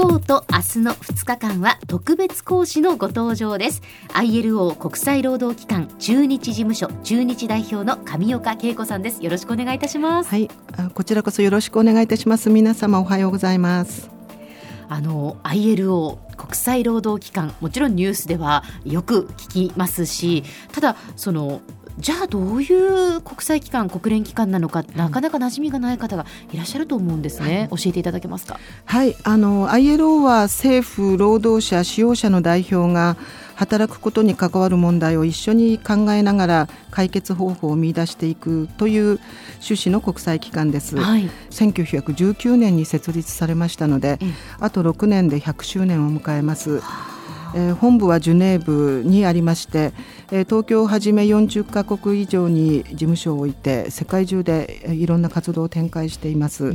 今日と明日の2日間は特別講師のご登場です。ILO 国際労働機関中日事務所中日代表の上岡恵子さんです。よろしくお願いいたします。はい。こちらこそよろしくお願いいたします。皆様おはようございます。あの ILO 国際労働機関もちろんニュースではよく聞きますしただそのじゃあどういう国際機関国連機関なのかなかなか馴染みがない方がいらっしゃると思うんですね、はい、教えていただけますか？はい。あの ILO は政府労働者使用者の代表が働くことに関わる問題を一緒に考えながら解決方法を見出していくという趣旨の国際機関です、はい、1919年に設立されましたので、あと6年で100周年を迎えます。えー、本部はジュネーブにありまして、えー、東京をはじめ40カ国以上に事務所を置いて世界中でいろんな活動を展開しています。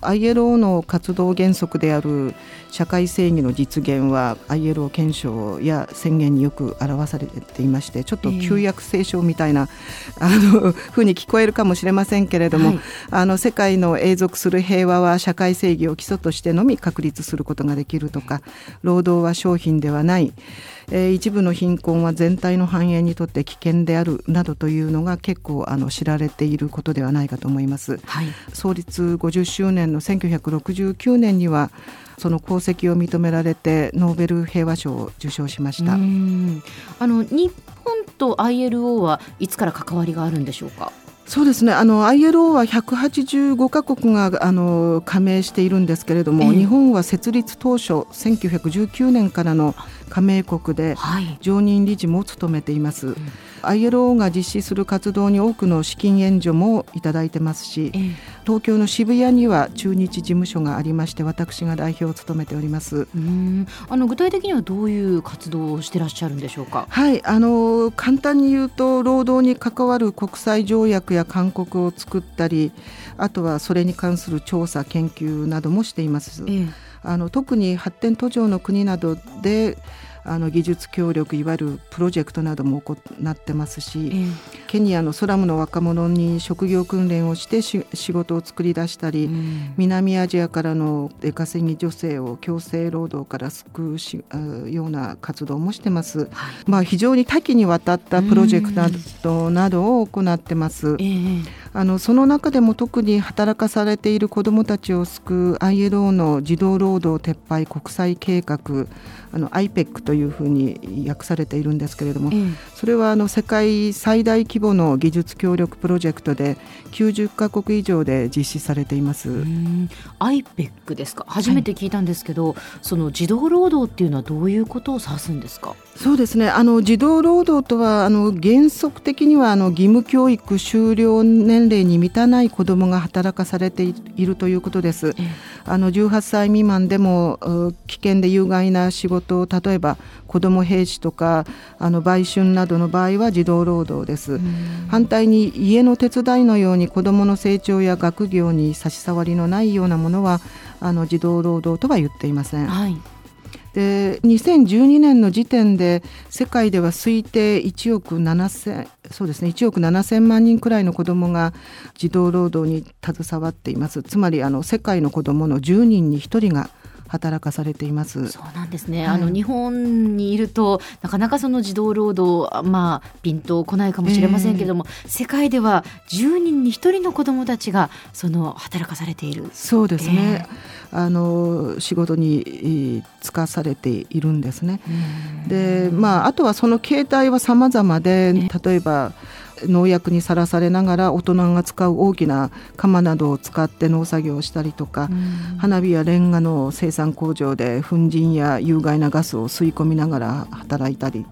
ILO の活動原則である社会正義の実現は ILO 憲章や宣言によく表されていましてちょっと旧約聖書みたいな、えー、あのふうに聞こえるかもしれませんけれども、はい、あの世界の永続する平和は社会正義を基礎としてのみ確立することができるとか労働は商品ではない、えー、一部の貧困は全体の繁栄にとって危険である。などというのが結構あの知られていることではないかと思います。はい、創立50周年の1969年にはその功績を認められてノーベル平和賞を受賞しました。あの日本と ILO はいつから関わりがあるんでしょうか？そうですね。あの ILO は185か国があの加盟しているんですけれども、えー、日本は設立当初1919年からの加盟国で常任理事も務めています。はい ILO が実施する活動に多くの資金援助もいただいてますし、えー、東京の渋谷には中日事務所がありまして私が代表を務めております。あの具体的にはどういう活動をしてらっしゃるんでしょうか？はい。あの簡単に言うと労働に関わる国際条約や勧告を作ったりあとはそれに関する調査研究などもしています。えー、あの特に発展途上の国などであの技術協力いわゆるプロジェクトなども行ってますし、えー、ケニアのソラムの若者に職業訓練をして仕事を作り出したり、うん、南アジアからの出稼ぎ女性を強制労働から救うしような活動もしてます、はい、まあ、非常に多岐にわたったプロジェクトなどを行ってます。えー、あのその中でも特に働かされている子どもたちを救う ILO の児童労働撤廃国際計画あの IPEC というふうに訳されているんですけれども、それはあの世界最大規模の技術協力プロジェクトで90カ国以上で実施されています。IPEC ですか？初めて聞いたんですけど、はい、その児童労働っていうのはどういうことを指すんですか？そうですね。あの児童労働とはあの原則的にはあの義務教育終了年齢に満たない子どもが働かされているということです。あの18歳未満でも危険で有害な仕事を例えば子ども兵士とかあの売春などの場合は児童労働です。反対に家の手伝いのように子どもの成長や学業に差し障りのないようなものはあの児童労働とは言っていません。はいで2012年の時点で世界では推定1億7000そうですね1億7000万人くらいの子どもが児童労働に携わっています。つまりあの世界の子どもの10人に1人が働かされています。そうなんですね、はい、あの日本にいるとなかなかその児童労働まあピンとこないかもしれませんけれども、えー、世界では10人に1人の子どもたちがその働かされている。そうですね、えー、あの仕事に就かされているんですね。でまああとはその形態は様々で例え。ば、えー農薬にさらされながら大人が使う大きな鎌などを使って農作業をしたりとか、花火やレンガの生産工場で粉塵や有害なガスを吸い込みながら働いたり、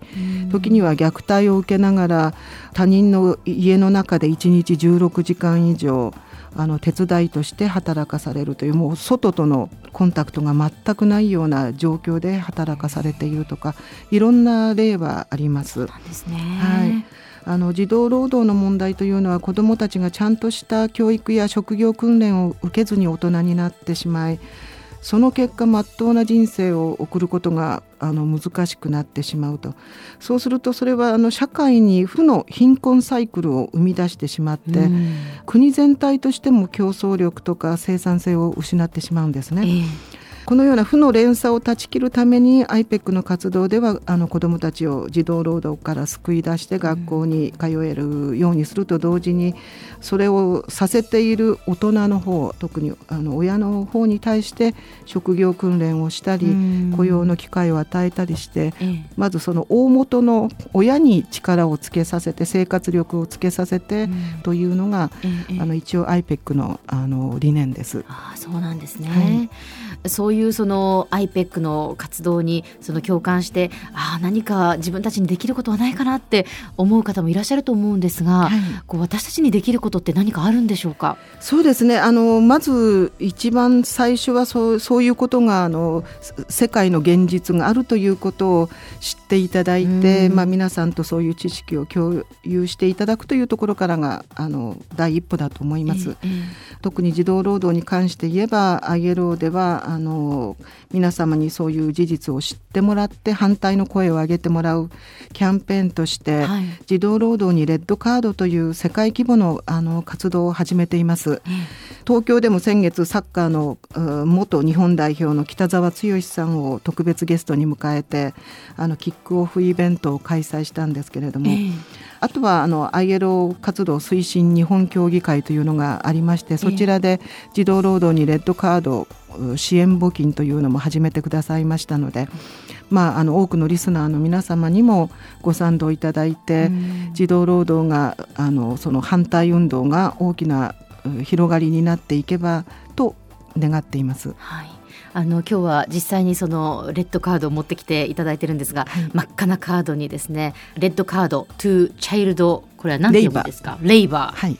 時には虐待を受けながら他人の家の中で1日16時間以上あの手伝いとして働かされるというもう外とのコンタクトが全くないような状況で働かされているとかいろんな例はあります。すね。はいあの児童労働の問題というのは子どもたちがちゃんとした教育や職業訓練を受けずに大人になってしまいその結果まっとうな人生を送ることがあの難しくなってしまうと。そうするとそれはあの社会に負の貧困サイクルを生み出してしまって、国全体としても競争力とか生産性を失ってしまうんですね。えーこのような負の連鎖を断ち切るために IPEC の活動ではあの子どもたちを児童労働から救い出して学校に通えるようにすると同時にそれをさせている大人の方特にあの親の方に対して職業訓練をしたり雇用の機会を与えたりしてまずその大元の親に力をつけさせて生活力をつけさせてというのがあの一応 IPEC のあの理念です。あそうなんですね、はい。そういうその IPEC の活動にその共感してああ何か自分たちにできることはないかなって思う方もいらっしゃると思うんですが、はい、こう私たちにできることって何かあるんでしょうか？そうですね。あのまず一番最初はそうそういうことがあの世界の現実があるということを知っていただいて、まあ、皆さんとそういう知識を共有していただくというところからがあの第一歩だと思います。えーえー、特に児童労働に関して言えば ILO ではあの皆様にそういう事実を知ってもらって反対の声を上げてもらうキャンペーンとして、はい、児童労働にレッドカードという世界規模のあの活動を始めています。東京でも先月サッカーの元日本代表の北澤剛さんを特別ゲストに迎えてあのキックオフイベントを開催したんですけれども、えー、あとはあの ILO 活動推進日本協議会というのがありましてそちらで児童労働にレッドカード支援募金というのも始めてくださいましたので、まあ、あの多くのリスナーの皆様にもご賛同いただいて、児童労働があのその反対運動が大きな広がりになっていけばと願っています。はい。あの今日は実際にそのレッドカードを持ってきていただいてるんですが、はい、真っ赤なカードにですねレッドカード to child これは何て読むんですか？レイバー、はい、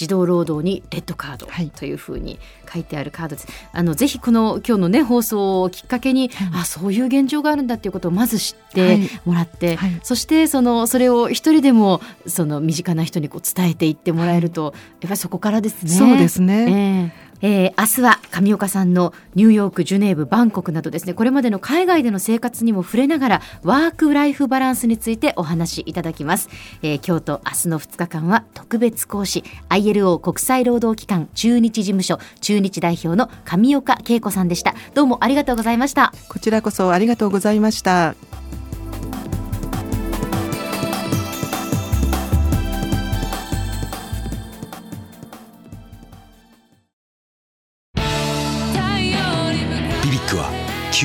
児童労働にレッドカードというふうに書いてあるカードです。あのぜひこの今日のね放送をきっかけに、はい、あそういう現状があるんだっていうことをまず知ってもらって、はいはい、そしてそのそれを一人でもその身近な人にこう伝えていってもらえると、やっぱりそこからですね。そうですね。えーえー、明日は上岡さんのニューヨーク、ジュネーブ、バンコクなどですね。これまでの海外での生活にも触れながらワーク・ライフ・バランスについてお話しいただきます、えー、今日と明日の2日間は特別講師 ILO 国際労働機関中日事務所中日代表の上岡恵子さんでした。どうもありがとうございました。こちらこそありがとうございました。